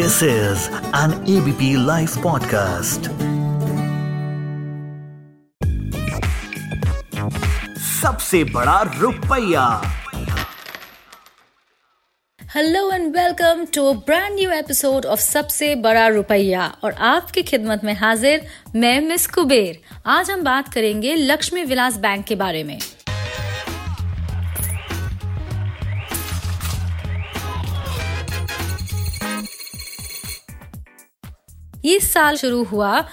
This is an ABP live podcast सबसे बड़ा रुपया। Hello and welcome to brand new episode of सबसे बड़ा रुपया। और आपकी खिदमत में हाजिर मैं मिस कुबेर। आज हम बात करेंगे लक्ष्मी विलास बैंक के बारे में। ये साल शुरू हुआ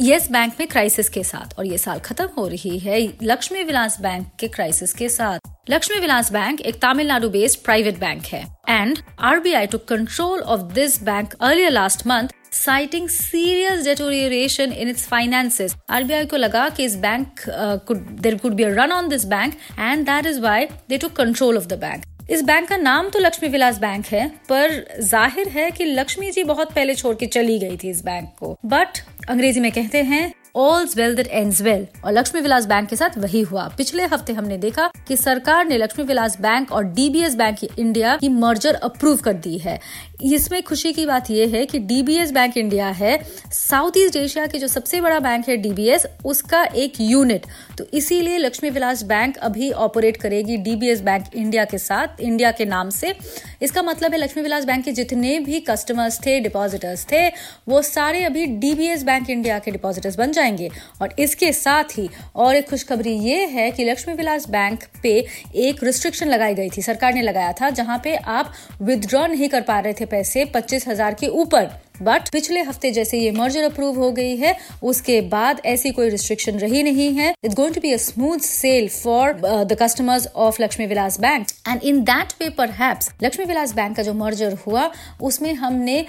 यस बैंक में क्राइसिस के साथ और ये साल खत्म हो रही है लक्ष्मी विलास बैंक के क्राइसिस के साथ लक्ष्मी विलास बैंक एक तमिलनाडु बेस्ड प्राइवेट बैंक है and RBI took control of this bank earlier last month citing serious deterioration in its finances. RBI को लगा कि इस bank could be a run on this bank, and that is why they took control of the bank. इस bank का नाम तो Lakshmi Vilas bank है, पर ज़ाहिर है कि लक्ष्मी जी बहुत पहले छोड़ के चली गई थी इस बैंक को। बट अंग्रेज़ी में कहते हैं all's well that ends well और लक्ष्मी विलास बैंक के साथ वही हुआ। पिछले हफ़्ते हमने देखा कि सरकार ने लक्ष्मी विलास बैंक और डीबीएस बैंक इंडिया की मर्जर अप्रूव कर दी है। इसमें खुशी की बात यह है कि डीबीएस बैंक इंडिया है साउथ ईस्ट एशिया के जो सबसे बड़ा बैंक है डीबीएस उसका एक यूनिट तो इसीलिए लक्ष्मी विलास बैंक अभी ऑपरेट करेगी डीबीएस बैंक इंडिया के साथ इंडिया के नाम से। इसका मतलब है लक्ष्मी विलास बैंक के जितने भी कस्टमर्स थे डिपॉजिटर्स थे, वो सारे अभी डीबीएस बैंक इंडिया के डिपॉजिटर्स बन जाएँगे। और इसके साथ ही और एक खुशखबरी ये है कि लक्ष्मी विलास बैंक पे एक रिस्ट्रिक्शन लगाई गई थी। सरकार ने लगाया था जहाँ पे आप विदड्रॉ नहीं कर पा रहे थे पैसे पच्चीस हज़ार के ऊपर। बट पिछले हफ़्ते जैसे ये मर्जर अप्रूव हो गई है, उसके बाद ऐसी कोई रिस्ट्रिक्शन रही नहीं है। It going to be a smooth sail for the customers of Lakshmi Vilas bank and in that way पर लक्ष्मी विलास बैंक का जो मर्जर हुआ, उसमें हमने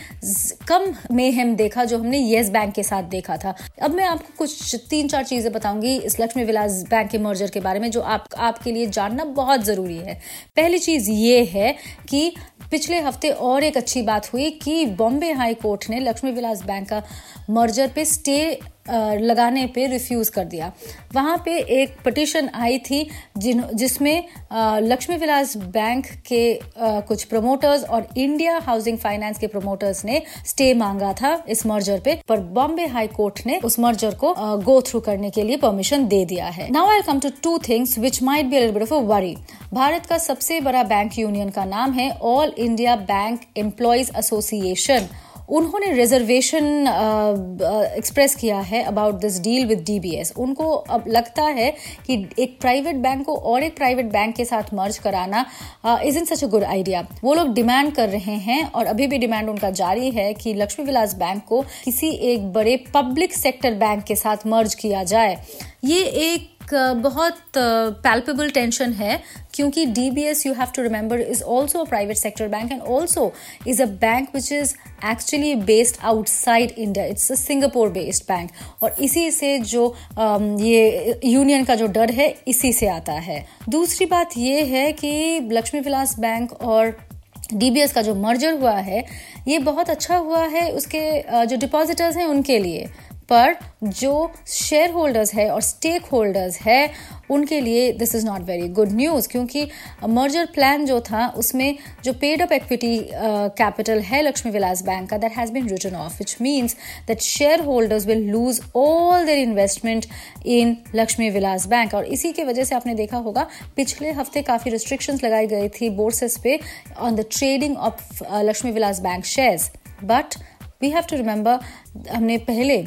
कम मेहम देखा जो हमने येस बैंक के साथ देखा था। अब मैं आपको कुछ तीन चार चीज़ें बताऊँगी इस लक्ष्मी विलास बैंक के मर्जर के बारे में, जो आप, आपके लिए जानना बहुत ज़रूरी है। पहली चीज़ ये है कि पिछले हफ़्ते और एक अच्छी बात हुई कि बॉम्बे हाई कोर्ट ने लक्ष्मी विलास बैंक का मर्जर पे स्टे लगाने पे रिफ्यूज कर दिया। वहाँ पे एक पटिशन आई थी जिन, जिसमें लक्ष्मी विलास बैंक के कुछ प्रमोटर्स और इंडिया हाउसिंग फाइनेंस के प्रमोटर्स ने स्टे मांगा था इस मर्जर पे, पर बॉम्बे हाई कोर्ट ने उस मर्जर को गो थ्रू करने के लिए परमिशन दे दिया है। Now I come to two things which might be bit of a worry Bharat का सबसे बड़ा बैंक यूनियन का नाम है all India bank employees association उन्होंने रिजर्वेशन एक्सप्रेस uh, uh, किया है about this deal with DBS उनको अब लगता है कि एक प्राइवेट बैंक को और एक प्राइवेट बैंक के साथ मर्ज कराना is in such a good idea वो लोग डिमांड कर रहे हैं और अभी भी डिमांड उनका जारी है कि लक्ष्मी विलास बैंक को किसी एक बड़े पब्लिक सेक्टर बैंक के साथ मर्ज किया जाए. ये एक बहुत पैल्पेबल टेंशन है, क्योंकि D B S you have to remember is also private sector bank and also is a bank which is actually based outside India it's a Singapore based bank और इसी से जो ये यूनियन का जो डर है, इसी से आता है। दूसरी बात ये है कि लक्ष्मी विलास बैंक और डीबीएस का जो मर्जर हुआ है, ये बहुत अच्छा हुआ है उसके जो डिपॉजिटर्स हैं उनके लिए। पर जो शेयर होल्डर्स है और स्टेक होल्डर्स है, उनके लिए this is not very good news क्योंकि मर्जर प्लान जो था, उसमें जो पेड अप इक्विटी कैपिटल है लक्ष्मी विलास बैंक का that has been written off which means that share holders will lose all their investment in Lakshmi Vilas bank और इसी की वजह से आपने देखा होगा, पिछले हफ़्ते काफ़ी रिस्ट्रिक्शंस लगाई गई थी बोर्सेस पे on the trading of Lakshmi Vilas bank shares but we have to remember हमने पहले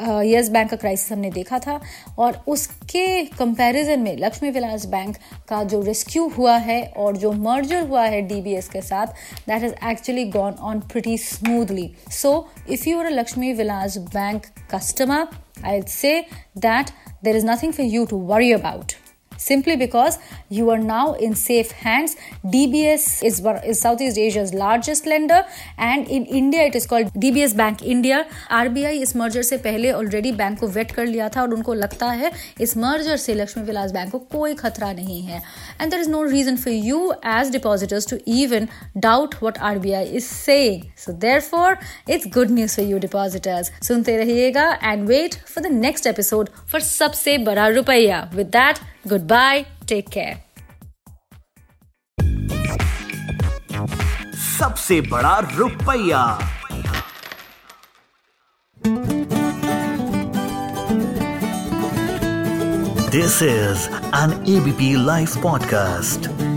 यस बैंक का क्राइसिस हमने देखा था और उसके कंपैरिजन में लक्ष्मी विलास बैंक का जो रेस्क्यू हुआ है और जो मर्जर हुआ है डीबीएस के साथ that is actually gone on pretty smoothly so if you are a Lakshmi Vilas bank customer I say that there is nothing for you to worry about simply because you are now in safe hands. DBS is, is Southeast Asia's largest lender and in India it is called DBS Bank India. RBI इस merger से पहले already bank को wait कर लिया था और उनको लगता है इस मर्जर से लक्ष्मी विलास बैंक को कोई खतरा नहीं है and there is no reason for you as depositors to even doubt what R B I is saying so therefore it's good news for you depositors सुनते रहिएगा and wait for the next episode for Sabse Bada Rupaya with that Goodbye. Take care. सबसे बड़ा रुपया This is an ABP Life podcast.